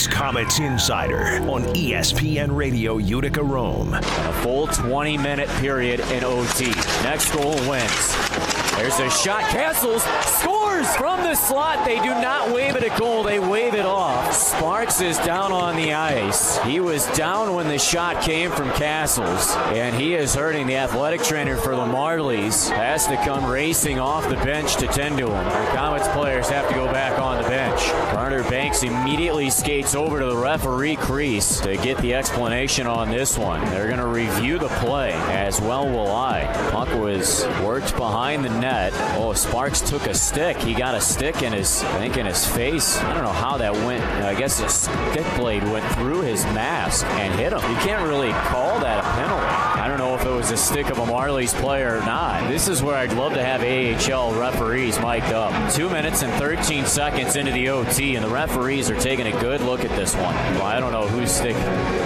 week's Comets Insider on ESPN Radio Utica Rome. A full 20 minute period in OT. Next goal wins. There's a shot, Cassels, scores from the slot. They do not wave it a goal, they wave it off. Sparks is down on the ice. He was down when the shot came from Cassels, and he is hurting the athletic trainer for the Marlies. Has to come racing off the bench to tend to him. The Comets players have to go back on the bench. Banks immediately skates over to the referee crease to get the explanation on this one. They're going to review the play, as well will I. Puck was worked behind the net. Oh, Sparks took a stick. He got a stick in his, I think, in his face. I don't know how that went. I guess the stick blade went through his mask and hit him. You can't really call that a penalty. Was a stick of a Marlies player or not. This is where I'd love to have AHL referees mic'd up. Two minutes and 13 seconds into the OT, and the referees are taking a good look at this one. Well, I don't know whose stick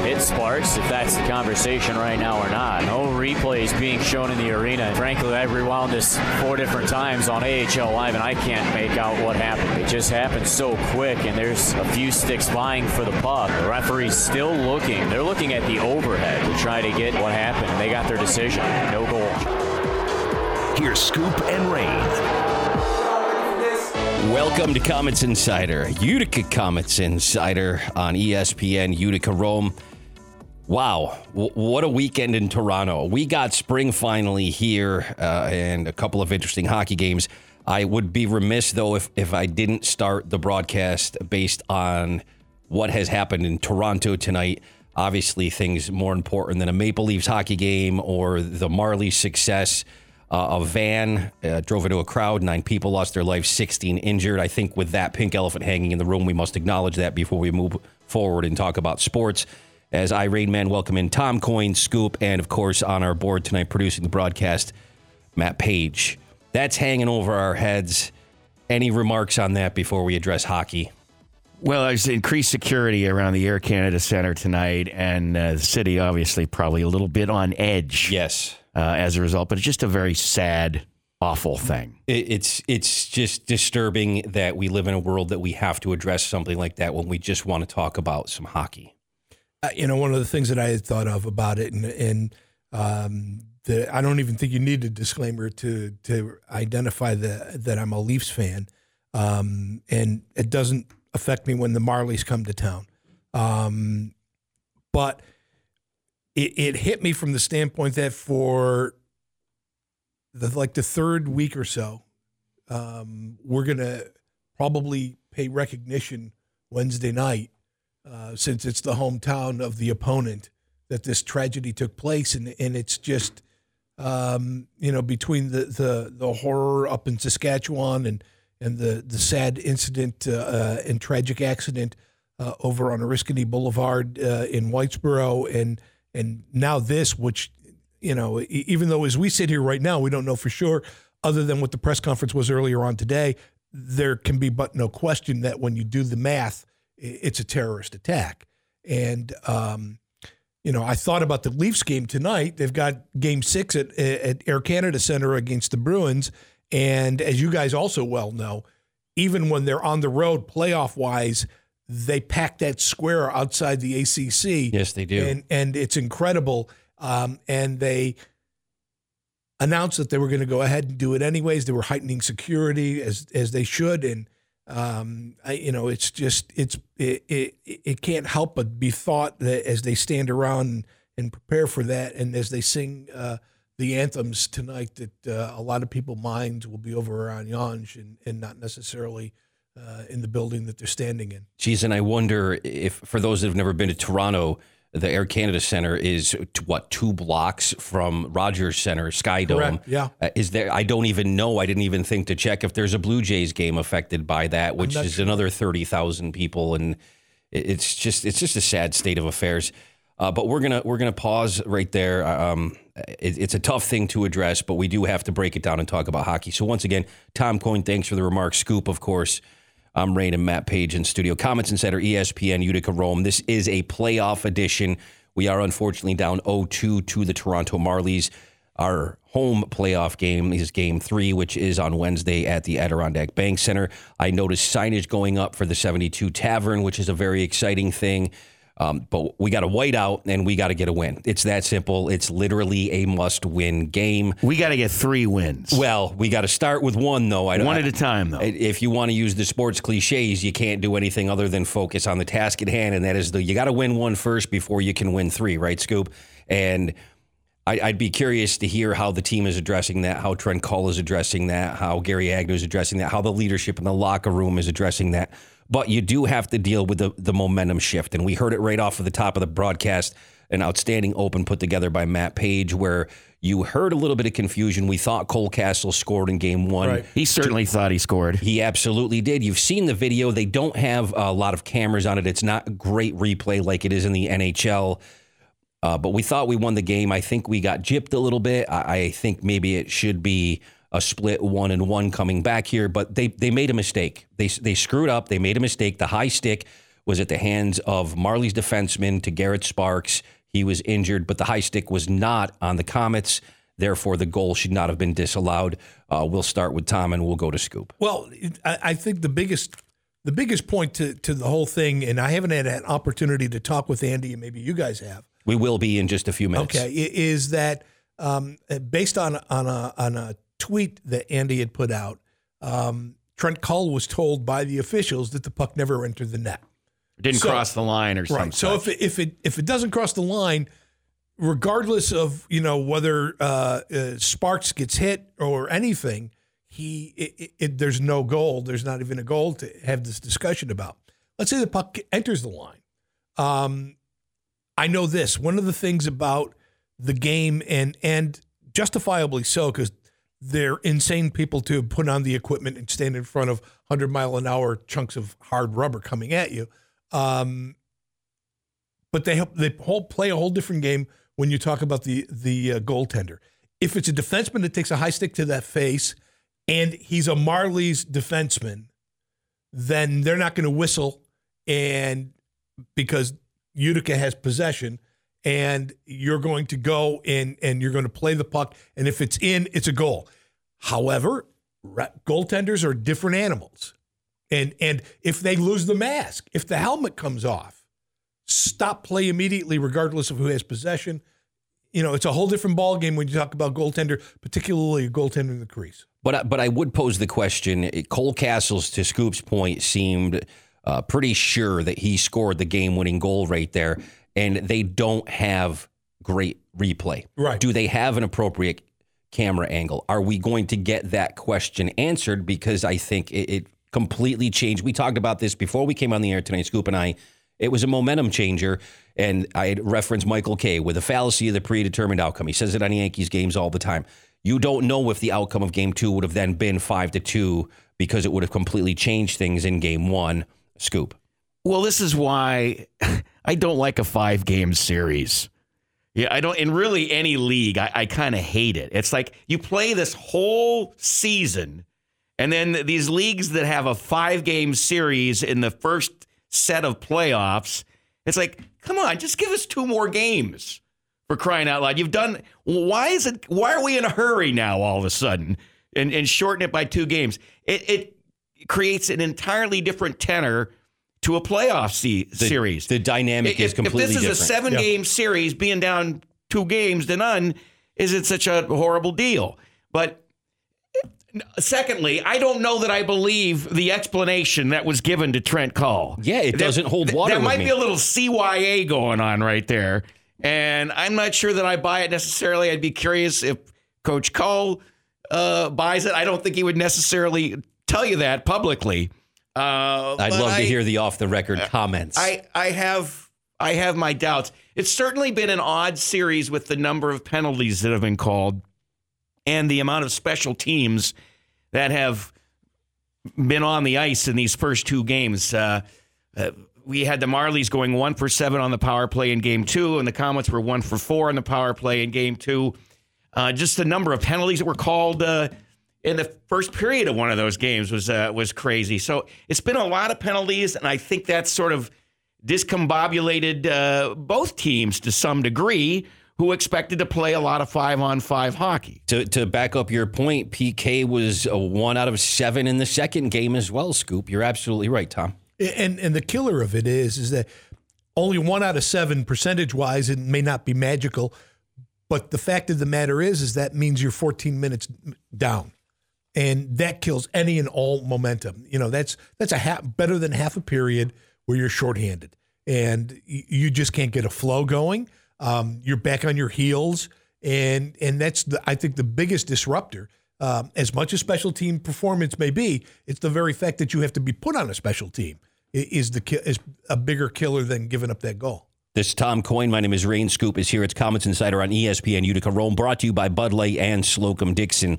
hit Sparks, if that's the conversation right now or not. No replays being shown in the arena. Frankly, I've rewound this four different times on AHL Live, and I can't make out what happened. It just happened so quick, and there's a few sticks vying for the puck. The referee's still looking. They're looking at the overhead to try to get what happened, they got their decision. No goal. Here's Scoop and Rain. Welcome to Comets Insider, Utica Comets Insider on ESPN Utica Rome. Wow, w- what a weekend in Toronto. We got spring finally here uh, and a couple of interesting hockey games. I would be remiss, though, if, if I didn't start the broadcast based on what has happened in Toronto tonight. Obviously, things more important than a Maple Leafs hockey game or the Marley success. Uh, a van uh, drove into a crowd. Nine people lost their lives, 16 injured. I think with that pink elephant hanging in the room, we must acknowledge that before we move forward and talk about sports. As I, Rain Man, welcome in Tom Coyne, Scoop, and of course, on our board tonight, producing the broadcast, Matt Page. That's hanging over our heads. Any remarks on that before we address hockey? Well, there's increased security around the Air Canada Center tonight, and uh, the city obviously probably a little bit on edge Yes. uh, as a result, but it's just a very sad, awful thing. It- It's it's just disturbing that we live in a world that we have to address something like that when we just want to talk about some hockey. uh, you know, one of the things that I had thought of about it, and and um, the, I don't even think you need a disclaimer to to identify the, that I'm a Leafs fan, um, and it doesn't affect me when the Marlies come to town, um, but it, it hit me from the standpoint that for the like the third week or so, um, we're gonna probably pay recognition Wednesday night uh, since it's the hometown of the opponent that this tragedy took place, and and it's just um, you know between the, the the horror up in Saskatchewan and and the the sad incident uh, uh, and tragic accident uh, over on Oriskany Boulevard in Whitesboro, and and now this, which you know, even though as we sit here right now, we don't know for sure, other than what the press conference was earlier on today, there can be but no question that when you do the math, it's a terrorist attack. And, um, you know, I thought about the Leafs game tonight. They've got game six at, at Air Canada Center against the Bruins. And as you guys also well know, even when they're on the road playoff wise, they pack that square outside the ACC. Yes, they do. And, and it's incredible. Um, and they announced that they were going to go ahead and do it anyways. They were heightening security as as they should, and um, I, you know, it's just it's it, it it can't help but be thought that as they stand around and, and prepare for that, and as they sing uh, the anthems tonight, that uh, a lot of people minds will be over around Yonge and, and not necessarily uh, in the building that they're standing in. Geez, and I wonder if for those that have never been to Toronto, the Air Canada Center is what two blocks from Rogers Center, Sky Dome. Correct, yeah. Uh, is there? I don't even know. I didn't even think to check if there's a Blue Jays game affected by that, which is sure. another thirty thousand people, and it's just it's just a sad state of affairs. Uh, but we're gonna we're gonna pause right there. Um, it, it's a tough thing to address, but we do have to break it down and talk about hockey. So once again, Tom Coyne, thanks for the remarks. Scoop, of course. I'm Rain and Matt Page in studio. Comets Insider, ESPN, Utica, Rome. This is a playoff edition. We are unfortunately down 0-2 to the Toronto Marlies. Our home playoff game is game three, which is on Wednesday at the Adirondack Bank Center. I noticed signage going up for the 72 Tavern, which is a very exciting thing. Um, but we got to white out and we got to get a win. It's that simple. It's literally a must win game. We got to get three wins. Well, we got to start with one, though. I, one at a time, though. If you want to use the sports cliches, you can't do anything other than focus on the task at hand. And that is the you got to win one first before you can win three, right, Scoop? And I, would be curious to hear how the team is addressing that, how Trent Cull is addressing that, how Gary Agnew is addressing that, how the leadership in the locker room is addressing that. But you do have to deal with the, the momentum shift. And we heard it right off of the top of the broadcast, an outstanding open put together by Matt Page, where you heard a little bit of confusion. We thought Cole Castle scored in game one. Right. He certainly thought he scored. He absolutely did. You've seen the video. They don't have a lot of cameras on it. It's not great replay like it is in the NHL. Uh, but we thought we won the game. I think we got gypped a little bit. I, I, think maybe it should be a split one and one coming back here, but they they made a mistake. They they screwed up. They made a mistake. The high stick was at the hands of Marley's defenseman to Garret Sparks. He was injured, but the high stick was not on the Comets. Therefore, the goal should not have been disallowed. Uh, we'll start with Tom, and we'll go to Scoop. Well, I, I think the biggest the biggest point to, to the whole thing, and I haven't had an opportunity to talk with Andy, and maybe you guys have, we will be in just a few minutes. Okay, is that um, based on on a on a tweet that Andy had put out? Um, Trent Cull was told by the officials that the puck never entered the net. Didn't so, cross the line or something. Right. So if it, if it if it doesn't cross the line, regardless of you know whether uh, uh, Sparks gets hit or anything, he it, it, there's no goal. There's not even a goal to have this discussion about. Let's say the puck enters the line. Um, I know this. One of the things about the game, and and justifiably so, because they're insane people to put on the equipment and stand in front of 100 mile an hour chunks of hard rubber coming at you. Um, but they they whole play a whole different game when you talk about the the uh, goaltender. If it's a defenseman that takes a high stick to that face, and he's a Marlies defenseman, then they're not going to whistle, and because Utica has possession and you're going to go in and you're going to play the puck. And if it's in, it's a goal. However, goaltenders are different animals. And, and if they lose the mask, if the helmet comes off, stop play immediately, regardless of who has possession. You know, it's a whole different ball game when you talk about goaltender, particularly a goaltender in the crease. But but I would pose the question: Cole Cassels, to Scoop's point, seemed uh, pretty sure that he scored the game winning goal right there. And they don't have great replay. Right. Do they have an appropriate camera angle? Are we going to get that question answered? Because I think it, it completely changed. We talked about this before we came on the air tonight, Scoop and I. It was a momentum changer. And I had referenced Michael Kay with the fallacy of the predetermined outcome. He says it on Yankees games all the time. You don't know if the outcome of game two would have then been five to two because it would have completely changed things in game one Scoop. Well, this is why I don't like a five game series. Yeah, I don't. In really any league, I, I kind of hate it. It's like you play this whole season, and then these leagues that have a five game series in the first set of playoffs, it's like, come on, just give us two more games for crying out loud. You've done. Why is it? Why are we in a hurry now all of a sudden and, and shorten it by two games? It, it creates an entirely different tenor to a playoff se- the, series. The dynamic if, is completely different. If this is different. a seven yep. game series, being down two games to none isn't such a horrible deal. But secondly, I don't know that I believe the explanation that was given to Trent Cull. Yeah, it doesn't hold water. There might me. be a little CYA going on right there. And I'm not sure that I buy it necessarily. I'd be curious if Coach Cull uh, buys it. I don't think he would necessarily tell you that publicly. Uh, I'd love I, to hear the off the record comments. I, I have I have my doubts. It's certainly been an odd series with the number of penalties that have been called and the amount of special teams that have been on the ice in these first two games. Uh, uh, we had the Marlies going one for seven on the power play in game two, and the Comets were one for four on the power play in game two. Uh, just the number of penalties that were called uh, in the first period of one of those games was uh, was crazy. So it's been a lot of penalties, and I think that's sort of discombobulated uh, both teams to some degree. who expected to play a lot of five on five hockey. To, to back up your point, PK was a one out of seven in the second game as well, Scoop. You're absolutely right, Tom. And and the killer of it is is that only one out of seven percentage wise, it may not be magical, but the fact of the matter is is that means you're 14 minutes down. And that kills any and all momentum. You know, that's that's a half better than half a period where you're shorthanded and you just can't get a flow going. Um, you're back on your heels, and and that's the I think the biggest disruptor. Um, as much as special team performance may be, it's the very fact that you have to be put on a special team is the is a bigger killer than giving up that goal. This is Tom Coyne. My name is Rain Scoop. is here. It's Comets Insider on ESPN Utica Rome, brought to you by Bud Light and Slocum Dickson.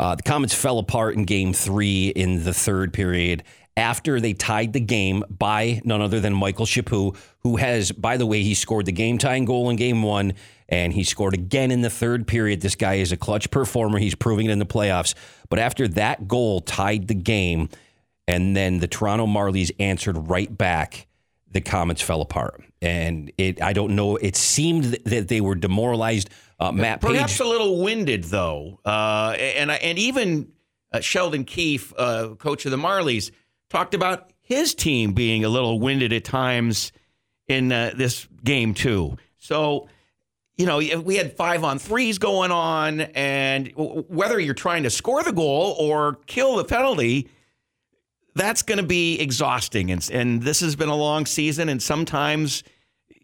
Uh, the Comets fell apart in Game Three in the third period after they tied the game by none other than Michael Chaput, who has, by the way, he scored the game tying goal in game one, and he scored again in the third period. This guy is a clutch performer. He's proving it in the playoffs. But after that goal tied the game, and then the Toronto Marlies answered right back, the Comets fell apart. And it, I don't know, it seemed that they were demoralized. Uh, Matt Perhaps Page, a little winded, though. Uh, and, and even uh, Sheldon Keefe, uh, coach of the Marlies, talked about his team being a little winded at times in uh, this game too. So, you know, we had five on threes going on, and whether you're trying to score the goal or kill the penalty, that's going to be exhausting. And, and this has been a long season, and sometimes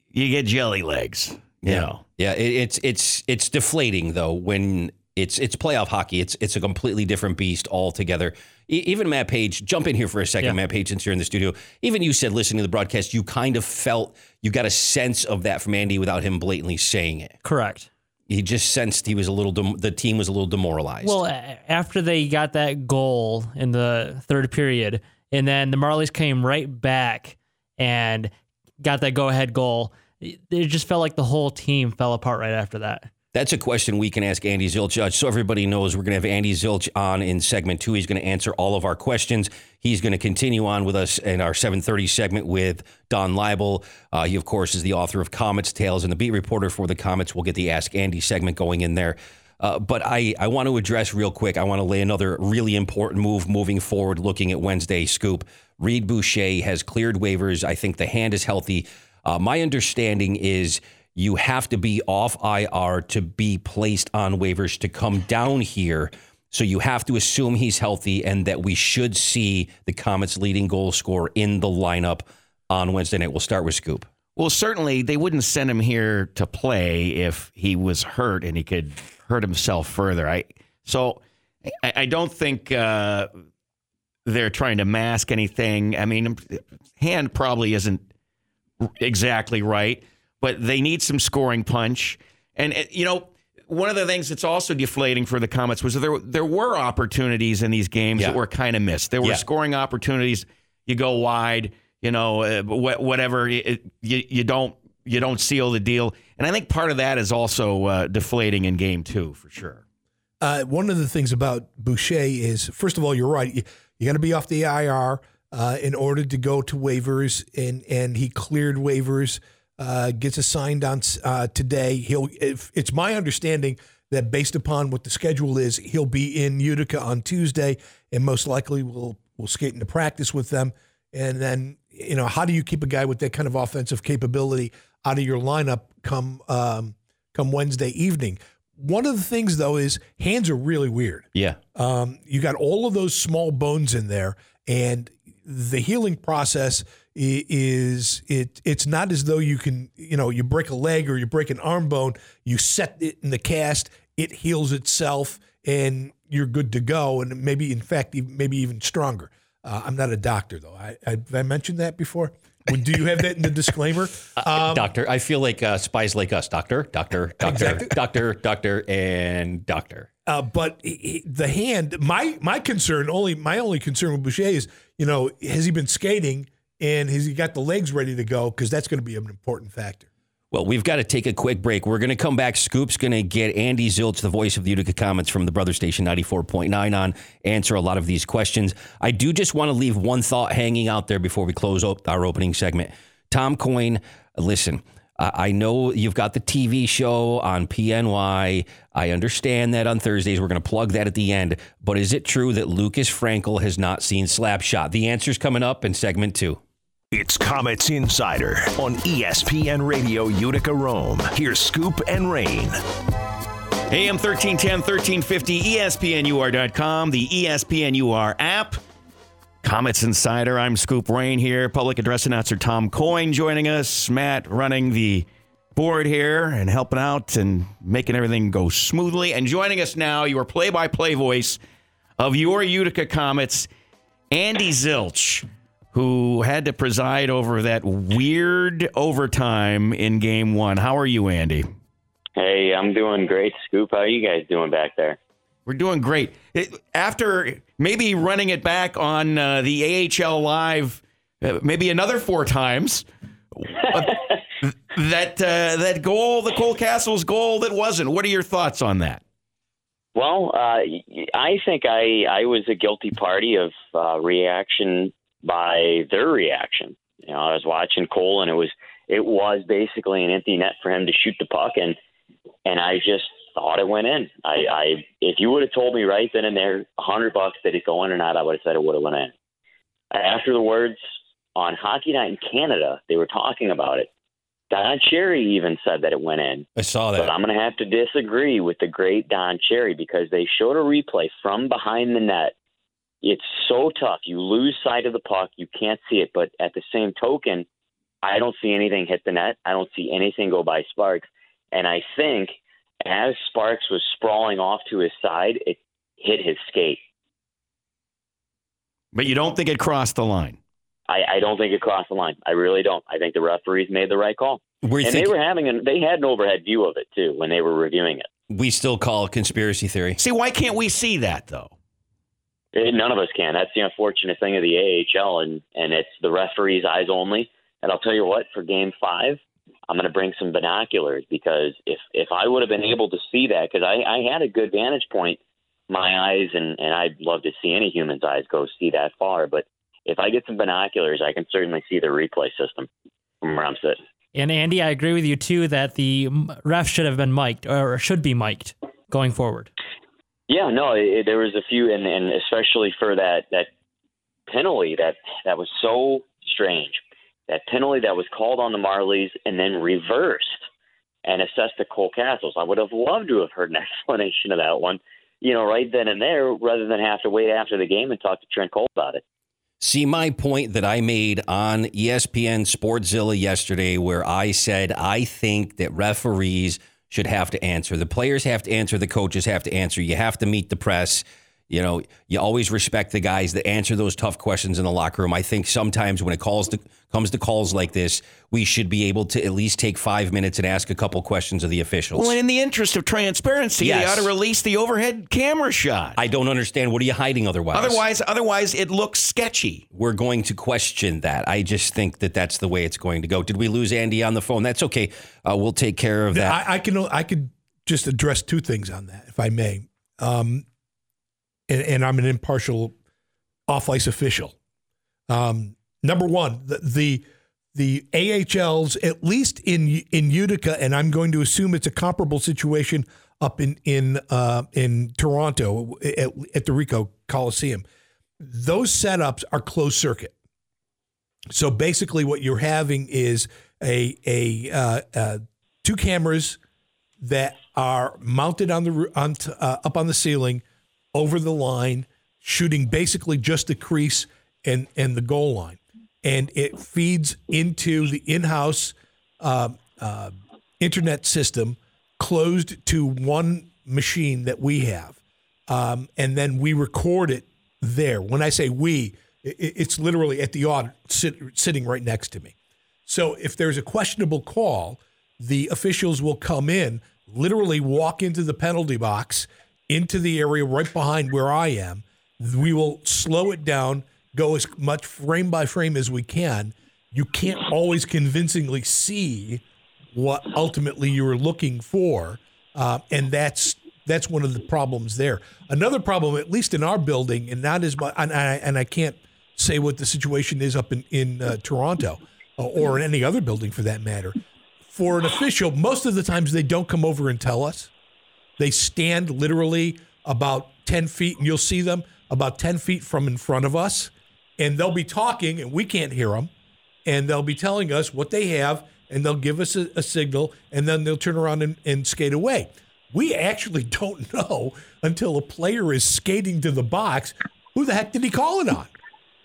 you get jelly legs. You yeah. know. Yeah, it, it's it's it's deflating though when it's it's playoff hockey. It's it's a completely different beast altogether. even Matt Page, jump in here for a second, yeah. Matt Page, since you're in the studio. Even you said listening to the broadcast, you kind of felt you got a sense of that from Andy without him blatantly saying it. Correct. He just sensed he was a little dem- the team was a little demoralized. Well, after they got that goal in the third period, and then the Marlies came right back and got that go ahead goal. It just felt like the whole team fell apart right after that. That's a question we can ask Andy Zilch. Uh, so everybody knows we're going to have Andy Zilch on in segment two. He's going to answer all of our questions. He's going to continue on with us in our 7:30 segment with Don Laible. Uh, he, of course, is the author of Comets Tales and the beat reporter for the Comets. We'll get the Ask Andy segment going in there. Uh, but I, I want to address real quick. I want to lay another really important move moving forward, looking at Wednesday scoop. Reid Boucher has cleared waivers. I think the hand is healthy. Uh, my understanding is you have to be off IR to be placed on waivers to come down here. So you have to assume he's healthy and that we should see the Comets' leading goal scorer in the lineup on Wednesday night. We'll start with Scoop. Well, certainly they wouldn't send him here to play if he was hurt and he could hurt himself further. I so I, I don't think uh, they're trying to mask anything. I mean, hand probably isn't exactly right but they need some scoring punch. And uh, you know, one of the things that's also deflating for the Comets was there there were opportunities in these games yeah. that were kind of missed. There were yeah. scoring opportunities. You go wide, you know, uh, whatever. you, you don't you don't seal the deal. And I think part of that is also uh, deflating in game two for sure. Uh, one of the things about Boucher is, first of all, you're right. You, you got to be off the IR uh, in order to go to waivers, and and he cleared waivers uh, gets assigned on uh, today. He'll. If, it's my understanding that based upon what the schedule is, he'll be in Utica on Tuesday, and most likely will will skate into practice with them. And then you know, how do you keep a guy with that kind of offensive capability out of your lineup come um, come Wednesday evening? One of the things though is hands are really weird. Yeah. Um, you got all of those small bones in there, and the healing process is it it's not as though you can you know you break a leg or you break an arm bone you set it in the cast it heals itself and you're good to go and maybe in fact maybe even stronger. Uh, i'm not a doctor though. I, I, i mentioned that before? Do you have that in the disclaimer? Uh, um, doctor i feel like uh, spies like us. Doctor doctor doctor exactly. doctor doctor and doctor. Uh, but he, the hand my my concern only my only concern with boucher is you know has he been skating and has he got the legs ready to go? Because that's going to be an important factor. Well, we've got to take a quick break. We're going to come back. Scoop's going to get Andy Zilch, the voice of the Utica Comets from the Brother Station 94.9, on, answer a lot of these questions. I do just want to leave one thought hanging out there before we close up our opening segment. Tom Coyne, listen, I know you've got the TV show on PNY. I understand that on Thursdays. We're going to plug that at the end. But is it true that Lucas Frankel has not seen Slapshot? The answer's coming up in segment two. It's Comets Insider on ESPN Radio Utica Rome. Here's Scoop and Rain. AM 1310, 1350, ESPNUR.com, the ESPNUR app. Comets Insider, I'm Scoop Rain here. Public address announcer Tom Coyne joining us. Matt running the board here and helping out and making everything go smoothly. And joining us now, your play by play voice of your Utica Comets, Andy Zilch who had to preside over that weird overtime in game one. How are you, Andy? Hey, I'm doing great, Scoop. How are you guys doing back there? We're doing great. After maybe running it back on uh, the AHL Live, uh, maybe another four times, that uh, that goal, the Cole Cassels goal, that wasn't. What are your thoughts on that? Well, uh, I think I I was a guilty party of uh, reaction by their reaction. You know, I was watching Cole, and it was it was basically an empty net for him to shoot the puck, and and I just thought it went in. I, I if you would have told me right then and there, a hundred bucks that it go in or not, I would have said it would have went in. After the words on Hockey Night in Canada, they were talking about it. Don Cherry even said that it went in. I saw that. But I'm going to have to disagree with the great Don Cherry because they showed a replay from behind the net it's so tough. You lose sight of the puck. You can't see it. But at the same token, I don't see anything hit the net. I don't see anything go by Sparks. And I think as Sparks was sprawling off to his side, it hit his skate. But you don't think it crossed the line? I, I don't think it crossed the line. I really don't. I think the referees made the right call. Were and think- they were having an, they had an overhead view of it too when they were reviewing it. we still call it conspiracy theory. See, why can't we see that though? Eh, None of us can. That's the unfortunate thing of the AHL, and and it's the referee's eyes only. And I'll tell you what, for Game Five, I'm going to bring some binoculars because if if I would have been able to see that, because I, I had a good vantage point, my eyes, and and I'd love to see any human's eyes go see that far. But if I get some binoculars, I can certainly see the replay system from where I'm sitting. And Andy, I agree with you too that the ref should have been mic'd or should be mic'd going forward. Yeah, no, it, there was a few, and, and especially for that that penalty that that was so strange. That penalty that was called on the Marlies and then reversed and assessed to Cole Cassels. I would have loved to have heard an explanation of that one, you know, right then and there, rather than have to wait after the game and talk to Trent Cull about it. See my point that I made on ESPN Sportzilla yesterday, where I said I think that referees should have to answer. The players have to answer. The coaches have to answer. You have to meet the press. You know, you always respect the guys that answer those tough questions in the locker room. I think sometimes when it calls to, comes to calls like this, we should be able to at least take five minutes and ask a couple questions of the officials. Well, in the interest of transparency, they Yes. ought to release the overhead camera shot. I don't understand. What are you hiding otherwise? otherwise, otherwise, it looks sketchy. we're going to question that. I just think that that's the way it's going to go. Did we lose Andy on the phone? That's okay. Uh, we'll take care of that. I, I can I could just address two things on that, if I may. Um, and, and I'm an impartial off ice official. Um, number one, the, the the AHLs, at least in in Utica, and I'm going to assume it's a comparable situation up in in uh, in Toronto at, at the Ricoh Coliseum. Those setups are closed circuit. So basically, what you're having is a a uh, uh, two cameras that are mounted on the on uh, up on the ceiling over the line, shooting basically just the crease and and the goal line, and it feeds into the in-house uh, uh, internet system, closed to one machine that we have, um, and then we record it there. When I say we, it's literally at the audit sit, sitting right next to me. So if there's a questionable call, the officials will come in, literally walk into the penalty box, into the area right behind where I am. We will slow it down, go as much frame by frame as we can. You can't always convincingly see what ultimately you were looking for, uh, and that's that's one of the problems there. Another problem, at least in our building, and not as much, and I, and I can't say what the situation is up in in uh, Toronto uh, or in any other building for that matter. for an official, most of the times they don't come over and tell us. They stand literally about 10 feet, and you'll see them about 10 feet from in front of us, and they'll be talking, and we can't hear them, and they'll be telling us what they have, and they'll give us a, a signal, and then they'll turn around and, and skate away. We actually don't know until a player is skating to the box who the heck did he call it on?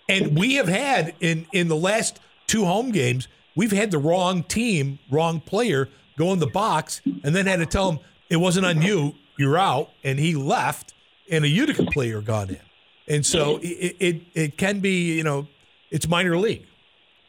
And we have had in in the last two home games, we've had the wrong team, wrong player go in the box, and then had to tell him it wasn't on you, you're out, and he left, and a Utica player got in. And so it it, it can be, you know, it's minor league.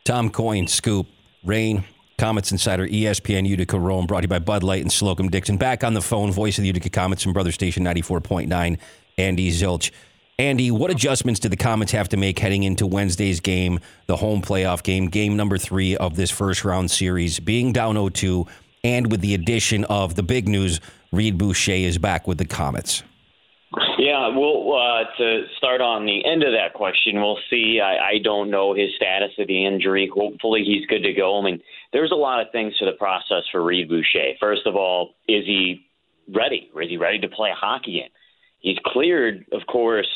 Tom Coyne, Scoop, Rain, Comets Insider, ESPN Utica Rome, brought to you by Bud Light and Slocum Dickson. Back on the phone, voice of the Utica Comets from Brother Station 94.9, Andy Zilch. Andy, what adjustments do the Comets have to make heading into Wednesday's game, the home playoff game, game number three of this first round series, being down 0 2, and with the addition of the big news, Reid Boucher is back with the Comets? Yeah, well, uh, to start on the end of that question, we'll see. I, I don't know his status of the injury. Hopefully, he's good to go. I mean, there's a lot of things to the process for Reid Boucher. First of all, is he ready? Is he ready to play hockey again? He's cleared, of course.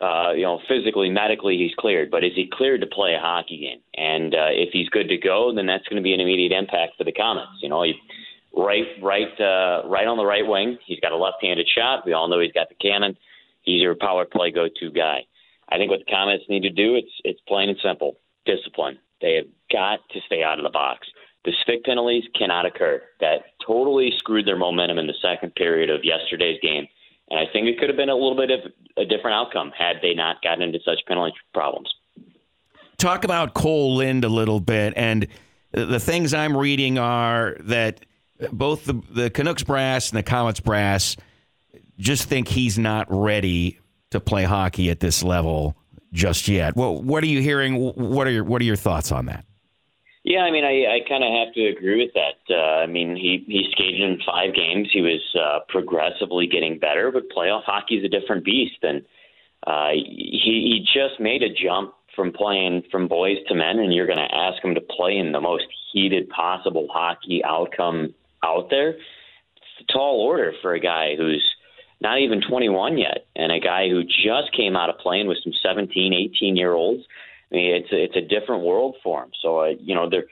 Uh, you know, physically, medically, he's cleared. But is he cleared to play a hockey game? And uh, if he's good to go, then that's going to be an immediate impact for the Comets. You know, he, right, right, uh, right on the right wing. He's got a left-handed shot. We all know he's got the cannon. He's your power play go-to guy. I think what the Comets need to do it's it's plain and simple discipline. They have got to stay out of the box. The stick penalties cannot occur. That totally screwed their momentum in the second period of yesterday's game. And I think it could have been a little bit of a different outcome had they not gotten into such penalty problems. Talk about Cole Lind a little bit. And the things I'm reading are that both the, the Canucks brass and the Comets brass just think he's not ready to play hockey at this level just yet. Well, what are you hearing? What are your what are your thoughts on that? Yeah, I mean, I, I kind of have to agree with that. Uh, I mean, he he skated in five games. He was uh, progressively getting better, but playoff hockey is a different beast, and uh, he he just made a jump from playing from boys to men, and you're going to ask him to play in the most heated possible hockey outcome out there. It's a tall order for a guy who's not even 21 yet, and a guy who just came out of playing with some 17, 18 year olds. I mean, it's a, it's a different world for him. So, I, you know, there.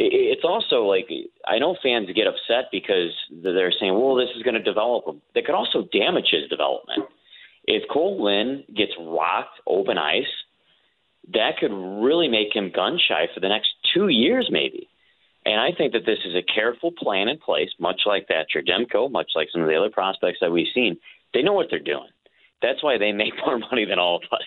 It's also like I know fans get upset because they're saying, "Well, this is going to develop him." That could also damage his development. If Cole Lind gets rocked open ice, that could really make him gun shy for the next two years, maybe. And I think that this is a careful plan in place, much like that Demko, much like some of the other prospects that we've seen. They know what they're doing. That's why they make more money than all of us.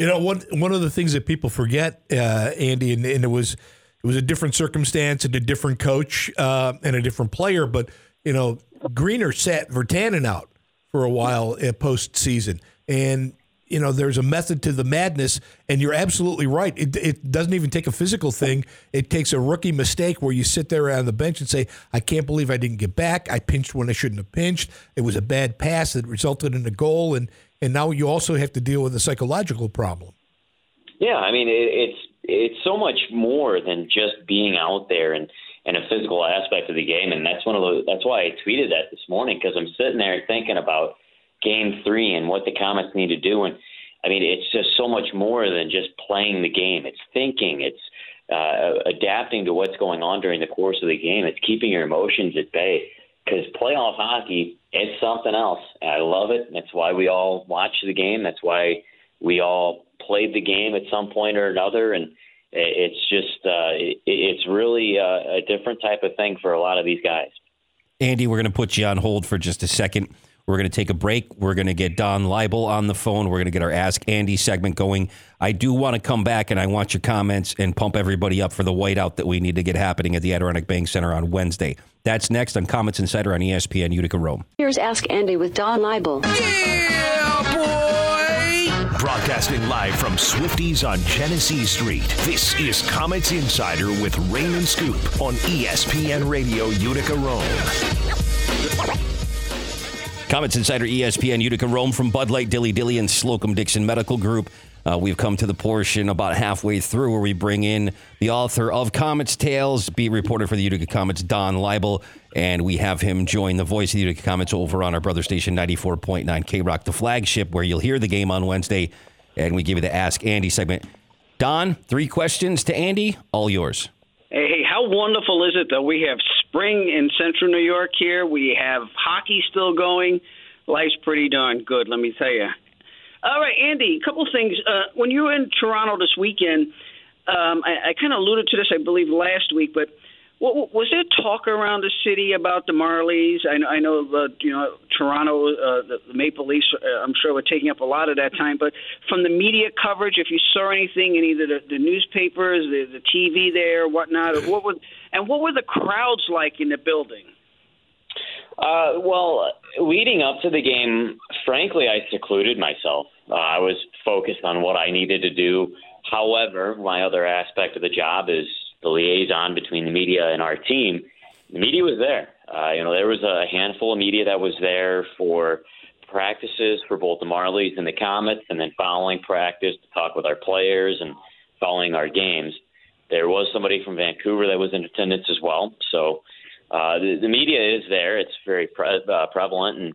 You know, one one of the things that people forget, uh, Andy, and, and, it was it was a different circumstance and a different coach uh, and a different player, but you know, Greener sat Virtanen out for a while uh, postseason, and you know, there's a method to the madness, and you're absolutely right. It, it doesn't even take a physical thing. It takes a rookie mistake where you sit there on the bench and say, I can't believe I didn't get back. I pinched when I shouldn't have pinched. It was a bad pass that resulted in a goal, and and now you also have to deal with a psychological problem. Yeah, I mean, it, it's it's so much more than just being out there and and a physical aspect of the game, and that's one of the that's why I tweeted that this morning because I'm sitting there thinking about game three and what the Comets need to do. And I mean, it's just so much more than just playing the game. It's thinking. It's uh, adapting to what's going on during the course of the game. It's keeping your emotions at bay. Because playoff hockey, it's something else. And I love it. That's why we all watch the game. That's why we all played the game at some point or another. And it's just, uh, it's really uh, a different type of thing for a lot of these guys. Andy, we're going to put you on hold for just a second. We're going to take a break. We're going to get Don Laible on the phone. We're going to get our Ask Andy segment going. I do want to come back and I want your comments and pump everybody up for the whiteout that we need to get happening at the Adirondack Bank Center on Wednesday. That's next on Comets Insider on ESPN Utica Rome. Here's Ask Andy with Don Laible. Yeah, boy! Broadcasting live from Swifties on Genesee Street. This is Comets Insider with Raymond Scoop on ESPN Radio Utica Rome. Comets Insider ESPN Utica Rome from Bud Light, Dilly Dilly, and Slocum Dickson Medical Group. Uh, we've come to the portion about halfway through where we bring in the author of Comets Tales, beat reporter for the Utica Comets, Don Laible, and we have him join the voice of the Utica Comets over on our brother station 94.9 K Rock, the flagship, where you'll hear the game on Wednesday, and we give you the Ask Andy segment. Don, three questions to Andy, all yours. Hey, how wonderful is it that we have spring in central New York here? We have hockey still going. Life's pretty darn good, let me tell you. All right, Andy, a couple things. Uh, when you were in Toronto this weekend, um, I, I kind of alluded to this, I believe, last week, but what, was there talk around the city about the Marlies? I, I know, uh, you know, Toronto, uh, the, the Maple Leafs, uh, I'm sure were taking up a lot of that time. But from the media coverage, if you saw anything in either the, the newspapers, the, the TV there, whatnot, what was, and what were the crowds like in the building? Uh, well, leading up to the game, frankly, I secluded myself. Uh, I was focused on what I needed to do. However, my other aspect of the job is the liaison between the media and our team. The media was there. Uh, you know, there was a handful of media that was there for practices for both the Marlies and the Comets, and then following practice to talk with our players and following our games. There was somebody from Vancouver that was in attendance as well. So uh, the, the media is there. It's very pre- uh, prevalent. And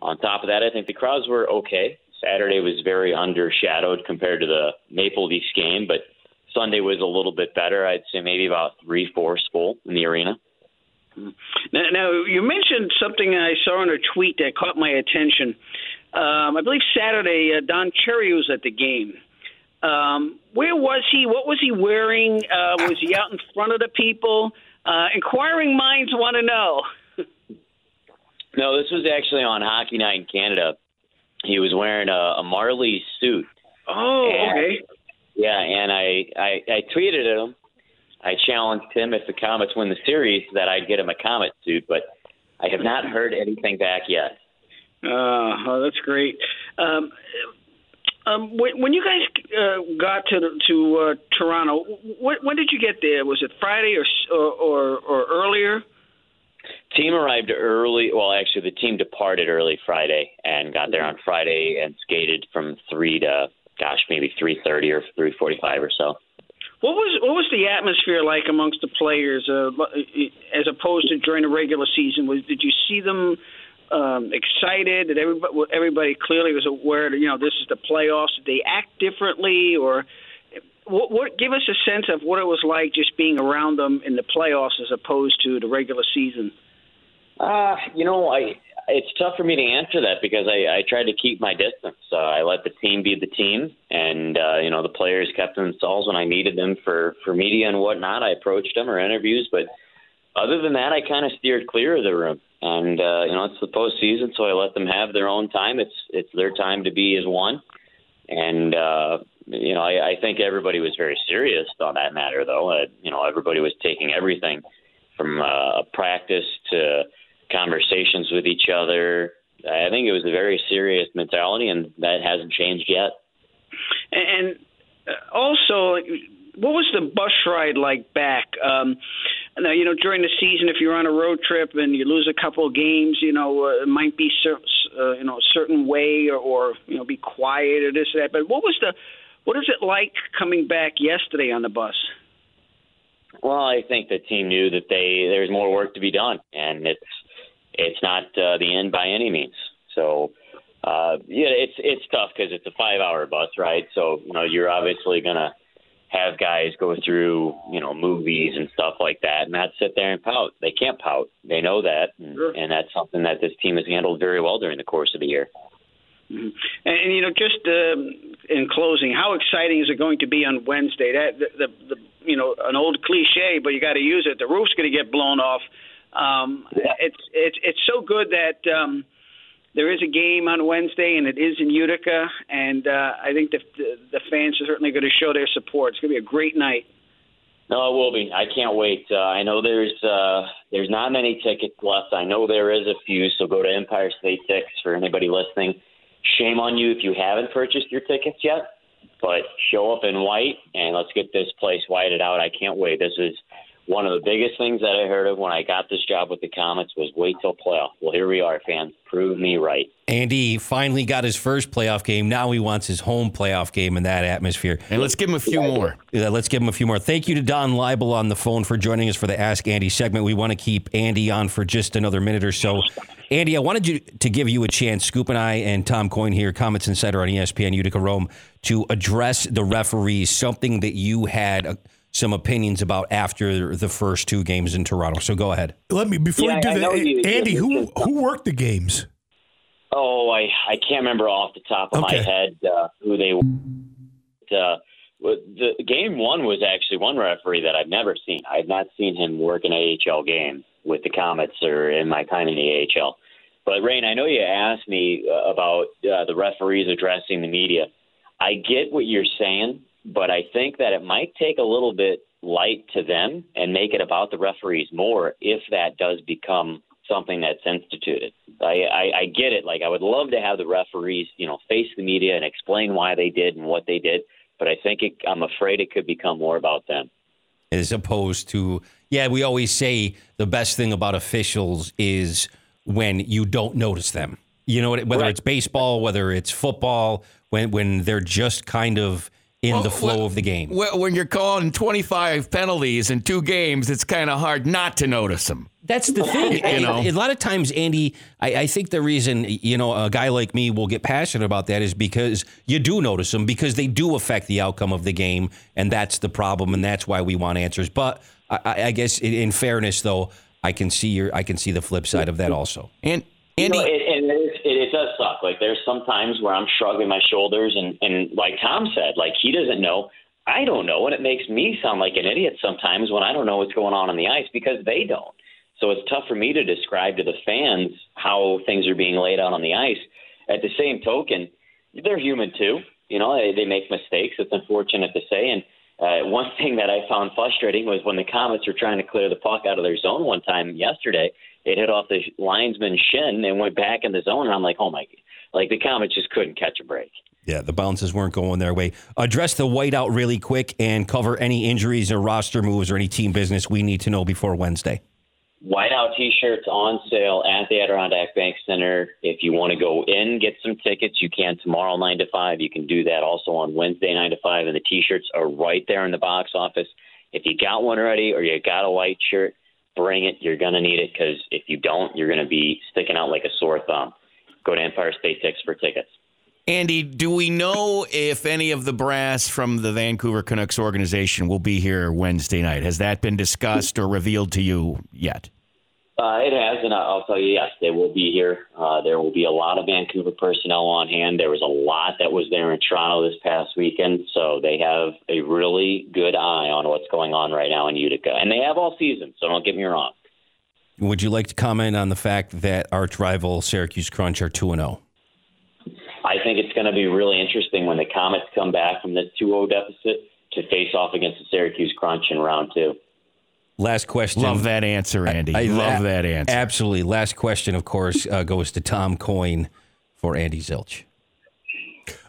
on top of that, I think the crowds were okay. Saturday was very undershadowed compared to the Maple Leafs game, but Sunday was a little bit better. I'd say maybe about three fourths full in the arena. Now, now, you mentioned something I saw in a tweet that caught my attention. Um, I believe Saturday, uh, Don Cherry was at the game. Um, where was he? What was he wearing? Uh, was he out in front of the people? Uh, inquiring minds want to know. no, this was actually on Hockey Night in Canada. He was wearing a, a Marley suit. Oh, and, okay. Yeah, and I, I I tweeted at him. I challenged him if the Comets win the series that I'd get him a Comet suit, but I have not heard anything back yet. Uh, oh, that's great. Um, um, when, when you guys uh, got to to uh, Toronto, wh- when did you get there? Was it Friday or or, or, or earlier? Team arrived early. Well, actually, the team departed early Friday and got there on Friday and skated from three to gosh, maybe three thirty or three forty-five or so. What was what was the atmosphere like amongst the players, uh, as opposed to during the regular season? Was did you see them um, excited? Did everybody everybody clearly was aware that you know this is the playoffs? Did they act differently, or what, what? Give us a sense of what it was like just being around them in the playoffs as opposed to the regular season. Uh, you know, I it's tough for me to answer that because I, I tried to keep my distance. Uh, I let the team be the team, and uh, you know the players kept themselves when I needed them for for media and whatnot. I approached them or interviews, but other than that, I kind of steered clear of the room. And uh, you know it's the postseason, so I let them have their own time. It's it's their time to be as one, and uh, you know I, I think everybody was very serious on that matter, though. Uh, you know everybody was taking everything from uh, practice to conversations with each other. I think it was a very serious mentality, and that hasn't changed yet. And uh, also, what was the bus ride like back? Um, now, you know, during the season, if you're on a road trip and you lose a couple of games, you know, uh, it might be cer- uh, you know a certain way, or, or you know, be quiet or this or that. But what was the what is it like coming back yesterday on the bus? Well, I think the team knew that they there's more work to be done, and it's it's not uh, the end by any means. So uh, yeah, it's it's tough because it's a five hour bus ride. So you know you're obviously gonna have guys go through you know movies and stuff like that, and not sit there and pout. They can't pout. They know that, and, sure. and that's something that this team has handled very well during the course of the year. Mm-hmm. And, and you know, just uh, in closing, how exciting is it going to be on Wednesday? That the, the, the you know an old cliche, but you got to use it. The roof's going to get blown off um. It's it's it's so good that um, there is a game on Wednesday, and it is in Utica, and uh, I think the, the the fans are certainly going to show their support. It's going to be a great night. No, it will be. I can't wait. Uh, I know there's uh, there's not many tickets left. I know there is a few, so go to Empire State Tickets for anybody listening. Shame on you if you haven't purchased your tickets yet, but show up in white and let's get this place whited out. I can't wait. This is one of the biggest things that I heard of when I got this job with the Comets was wait till playoff. Well, here we are, fans. Prove me right. Andy finally got his first playoff game. Now he wants his home playoff game in that atmosphere. And let's give him a few more. Yeah, let's give him a few more. Thank you to Don Laible on the phone for joining us for the Ask Andy segment. We want to keep Andy on for just another minute or so. Andy, I wanted you to give you a chance, Scoop and I and Tom Coyne here, Comets Insider on ESPN Utica Rome, to address the referees, something that you had uh, some opinions about after the first two games in Toronto. So go ahead. Let me before Yeah, you do I that, you- Andy. you- Who who worked the games? Oh, I I can't remember off the top of Okay. my head uh, who they. Uh, the game one was actually one referee that I've never seen. I've not seen him work an AHL game with the Comets or in my time in the AHL. But Rain, I know you asked me uh, about uh, the referees addressing the media. I get what you're saying, but I think that it might take a little bit light to them and make it about the referees more if that does become something that's instituted. I, I, I get it. Like I would love to have the referees, you know, face the media and explain why they did and what they did. But I think it, I'm afraid it could become more about them. as opposed to yeah we always say the best thing about officials is when you don't notice them you know whether Right. it's baseball whether it's football when when they're just kind of in the flow well, of the game Well, when you're calling 25 penalties in two games, it's kind of hard not to notice them. That's the thing. You know? A lot of times, Andy, I, I think the reason, you know, a guy like me will get passionate about that is because you do notice them because they do affect the outcome of the game. And that's the problem. And that's why we want answers. But I, I I guess in, in fairness, though, I can see your, I can see the flip side of that also. And You Andy, know, it, and it, is- it, it does suck. Like there's some times where I'm shrugging my shoulders, and and like Tom said, like he doesn't know. I don't know, and it makes me sound like an idiot sometimes when I don't know what's going on on the ice because they don't. So it's tough for me to describe to the fans how things are being laid out on the ice. At the same token, they're human too. You know, they, they make mistakes. It's unfortunate to say. And uh, one thing that I found frustrating was when the Comets were trying to clear the puck out of their zone one time yesterday, it hit off the linesman's shin and went back in the zone. And I'm like, oh my, like the Comets just couldn't catch a break. Yeah, the bounces weren't going their way. Address the whiteout really quick and cover any injuries or roster moves or any team business we need to know before Wednesday. Whiteout T-shirts on sale at the Adirondack Bank Center. If you want to go in, get some tickets. You can tomorrow nine to five. You can do that also on Wednesday nine to five, and the T-shirts are right there in the box office. If you got one already or you got a white shirt, bring it. You're gonna need it because if you don't, you're gonna be sticking out like a sore thumb. Go to Empire State Tix for tickets. Andy, do we know if any of the brass from the Vancouver Canucks organization will be here Wednesday night? Has that been discussed or revealed to you yet? Uh, it has, and I'll tell you, yes, they will be here. Uh, there will be a lot of Vancouver personnel on hand. There was a lot that was there in Toronto this past weekend, so they have a really good eye on what's going on right now in Utica, and they have all season. So don't get me wrong. Would you like to comment on the fact that arch rival Syracuse Crunch are 2 and 0? I think it's going to be really interesting when the Comets come back from this 2-0 deficit to face off against the Syracuse Crunch in round two. Last question. Love that answer, Andy. I- Love that answer. Absolutely. Last question, of course, uh, goes to Tom Coyne for Andy Zilch.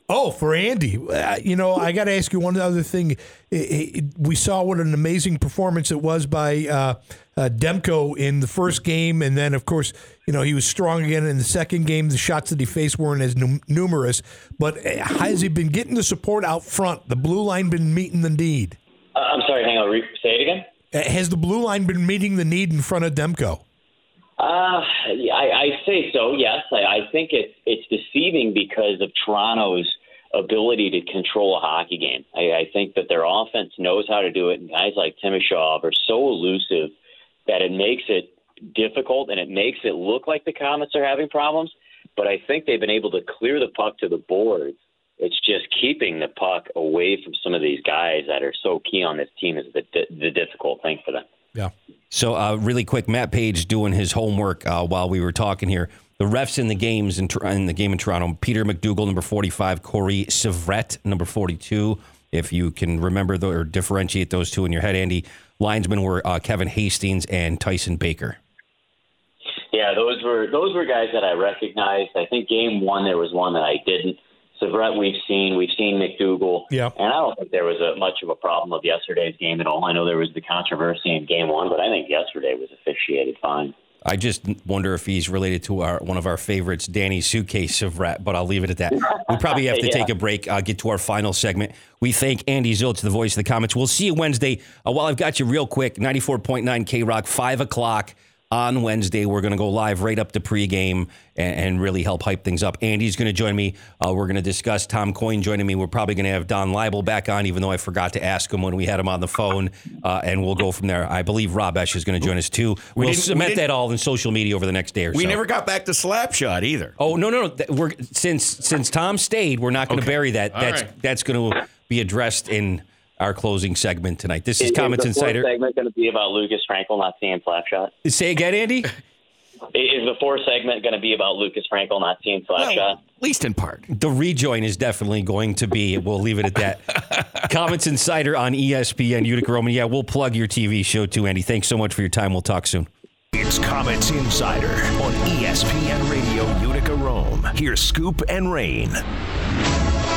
Oh, for Andy, uh, you know, I got to ask you one other thing. It, it, we saw what an amazing performance it was by uh, uh, Demko in the first game, and then, of course, you know, he was strong again in the second game. The shots that he faced weren't as num- numerous, but uh, has he been getting the support out front? The blue line been meeting the need? Uh, I'm sorry, hang on. Re- say it again. Has the blue line been meeting the need in front of Demko? Uh, I, I say so. Yes, I, I think it's it's deceiving because of Toronto's ability to control a hockey game. I, I think that their offense knows how to do it, and guys like Timashov are so elusive that it makes it difficult and it makes it look like the Comets are having problems. But I think they've been able to clear the puck to the boards. It's just keeping the puck away from some of these guys that are so key on this team is the the difficult thing for them. Yeah. So, uh, really quick, Matt Page doing his homework uh, while we were talking here. The refs in the games in, in the game in Toronto: Peter McDougal, number forty-five; Corey Syvret, number forty-two. If you can remember the, or differentiate those two in your head, Andy. Linesmen were uh, Kevin Hastings and Tyson Baker. Yeah, those were those were guys that I recognized. I think game one there was one that I didn't. Syvret we've seen. We've seen McDougal. Yeah. And I don't think there was a, much of a problem with yesterday's game at all. I know there was the controversy in game one, but I think yesterday was officiated fine. I just wonder if he's related to our one of our favorites, Danny Suitcase of Rat, but I'll leave it at that. We probably have to Yeah. take a break, uh, get to our final segment. We thank Andy Zilch, the voice of the Comets. We'll see you Wednesday. Uh, while I've got you real quick, 94.9 K Rock, 5 o'clock on Wednesday. We're going to go live right up to pregame and, and really help hype things up. Andy's going to join me. Uh, we're going to discuss Tom Coyne joining me. We're probably going to have Don Laible back on, even though I forgot to ask him when we had him on the phone. Uh, and we'll go from there. I believe Rob Esche is going to join us too. We cement didn't- that all in social media over the next day or We so. We never got back to Slapshot either. Oh no no no! We're since since Tom stayed, we're not going to Okay. bury that. All That's right. that's going to be addressed in our closing segment tonight. This is, Is, Comets is the Insider. segment going to be about Lucas Frankel not seeing Slapshot? Say again, Andy. Is the fourth segment going to be about Lucas Frankel not seeing Slapshot? Well, at least in part. The rejoin is definitely going to be. We'll leave it at that. Comets Insider on ESPN Utica Rome. Yeah, we'll plug your TV show too, Andy. Thanks so much for your time. We'll talk soon. It's Comets Insider on ESPN Radio Utica Rome. Here's Scoop and Rain.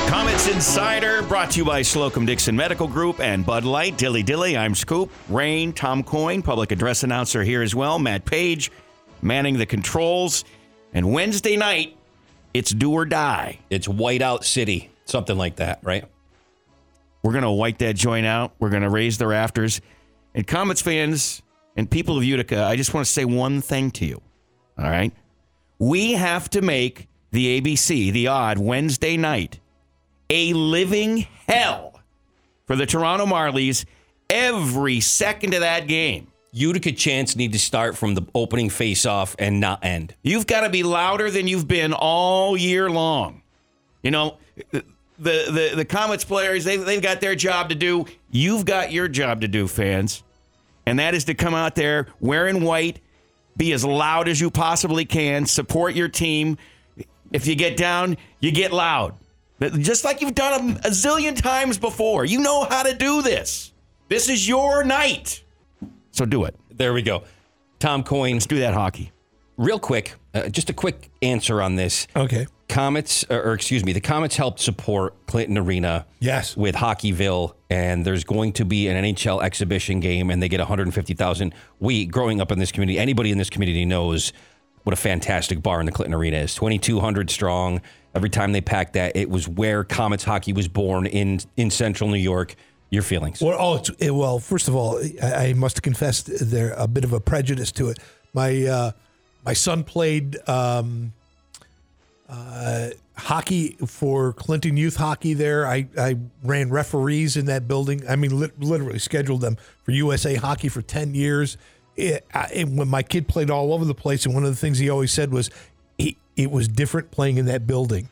Comets Insider brought to you by Slocum Dickson Medical Group and Bud Light. Dilly Dilly, I'm Scoop. Rain, Tom Coyne, public address announcer here as well. Matt Page, manning the controls. And Wednesday night, it's do or die. It's Whiteout City, something like that, right? We're going to white that joint out. We're going to raise the rafters. And Comets fans and people of Utica, I just want to say one thing to you. All right? We have to make the ABC, the Aud Wednesday night, a living hell for the Toronto Marlies every second of that game. Utica chants need to start from the opening face-off and not end. You've got to be louder than you've been all year long. You know, the the the Comets players they they've got their job to do. You've got your job to do, fans, and that is to come out there wearing white, be as loud as you possibly can, support your team. If you get down, you get loud, just like you've done a, a zillion times before. You know how to do this. This is your night, so do it. There we go. Tom Coyne, Let's do that hockey. real quick, uh, just a quick answer on this. Okay. Comets, or, or excuse me, the Comets helped support Clinton Arena Yes. with Hockeyville, and there's going to be an NHL exhibition game, and they get 150,000. We, growing up in this community, anybody in this community knows what a fantastic bar in the Clinton Arena is. 2,200 strong. Every time they packed that, it was where Comets hockey was born in in Central New York. Your feelings? Well, oh, it, well, first of all, I, I must confess there a bit of a prejudice to it. My uh, my son played um, uh, hockey for Clinton Youth Hockey there. I, I ran referees in that building. I mean, lit literally scheduled them for USA Hockey for 10 years. It, I, when my kid played all over the place, and one of the things he always said was he, it was different playing in that building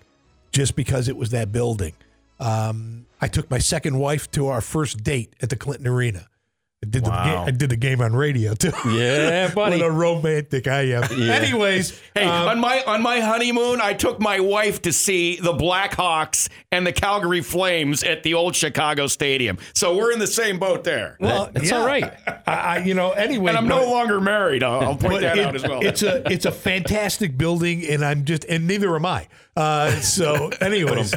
just because it was that building. Um, I took my second wife to our first date at the Clinton Arena. I did, the, ga- I did the game on radio too. Yeah, buddy. what a romantic I am. Anyways, Hey, um, on my on my honeymoon, I took my wife to see the Blackhawks and the Calgary Flames at the old Chicago Stadium. So we're in the same boat there. well, That's yeah. all right. I, I, you know, anyway, and I'm but- no longer married. I'll, I'll point that it- out as well. It's a it's a fantastic building, and I'm just and neither am I. Uh, so, anyways,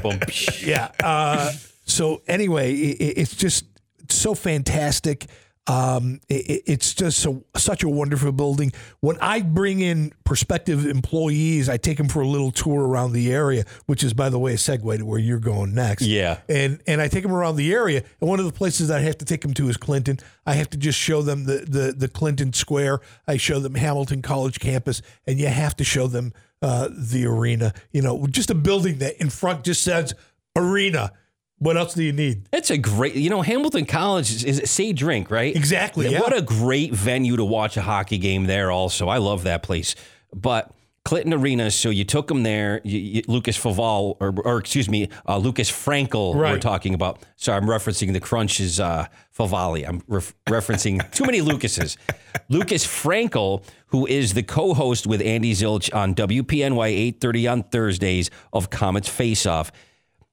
yeah. Uh, so anyway, it, it- it's just so fantastic. Um, it- it, it's just so such a wonderful building. When I bring in prospective employees, I take them for a little tour around the area, which is, by the way, a segue to where you're going next. Yeah. and and I take them around the area. And one of the places I have to take them to is Clinton. I have to just show them the the the Clinton Square. I show them Hamilton College campus, and you have to show them uh, the arena. You know, just a building that in front just says arena. What else do you need? It's a great, you know, Hamilton College is, is say drink, right? Exactly, yeah. What a great venue to watch a hockey game there. Also, I love that place. But Clinton Arena, so you took them there. You, you, Lucas Faval, or, or excuse me, uh, Lucas Frankel. We're talking about. Sorry, I'm referencing the Crunches uh, Favali. I'm ref- referencing too many Lucases. Lucas Frankel, who is the co-host with Andy Zilch on WPNY 8:30 on Thursdays of Comets Face Off.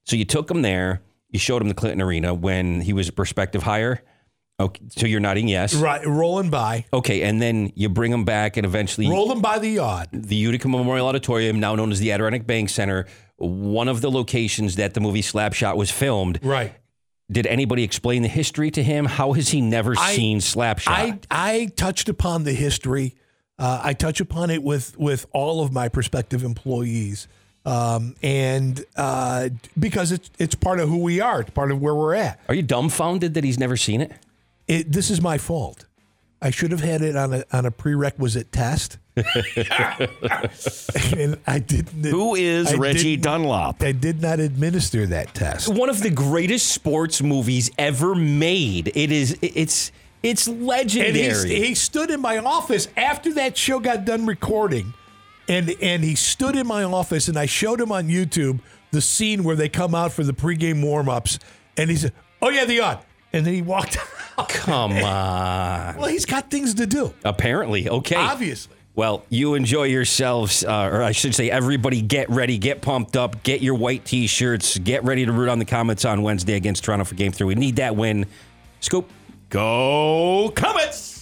So you took him there. You showed him the Clinton Arena when he was a prospective hire. Okay, so you're nodding yes. Right, rolling by, Okay, and then you bring him back, and eventually roll rolling by the yard. the Utica Memorial Auditorium, now known as the Adirondack Bank Center, one of the locations that the movie Slapshot was filmed. Right. Did anybody explain the history to him? How has he never I- seen Slapshot? I I touched upon the history. Uh, I touch upon it with with all of my prospective employees, um, and uh, because it's it's part of who we are. It's part of where we're at. Are you dumbfounded that he's never seen it? It, this is my fault. I should have had it on a on a prerequisite test. and I didn't. Who is I Reggie Dunlop? I did not administer that test. One of the greatest sports movies ever made. It is. It's. It's And legendary. he, he stood in my office after that show got done recording, and and he stood in my office, and I showed him on YouTube the scene where they come out for the pregame warm ups, and he said, "Oh yeah, the Aud," and then he walked out. Come on. Well, he's got things to do, Apparently, okay. obviously. Well, you enjoy yourselves, uh, or I should say, everybody get ready, get pumped up, get your white t shirts, get ready to root on the Comets on Wednesday against Toronto for game three. We need that win. Scoop. Go Comets!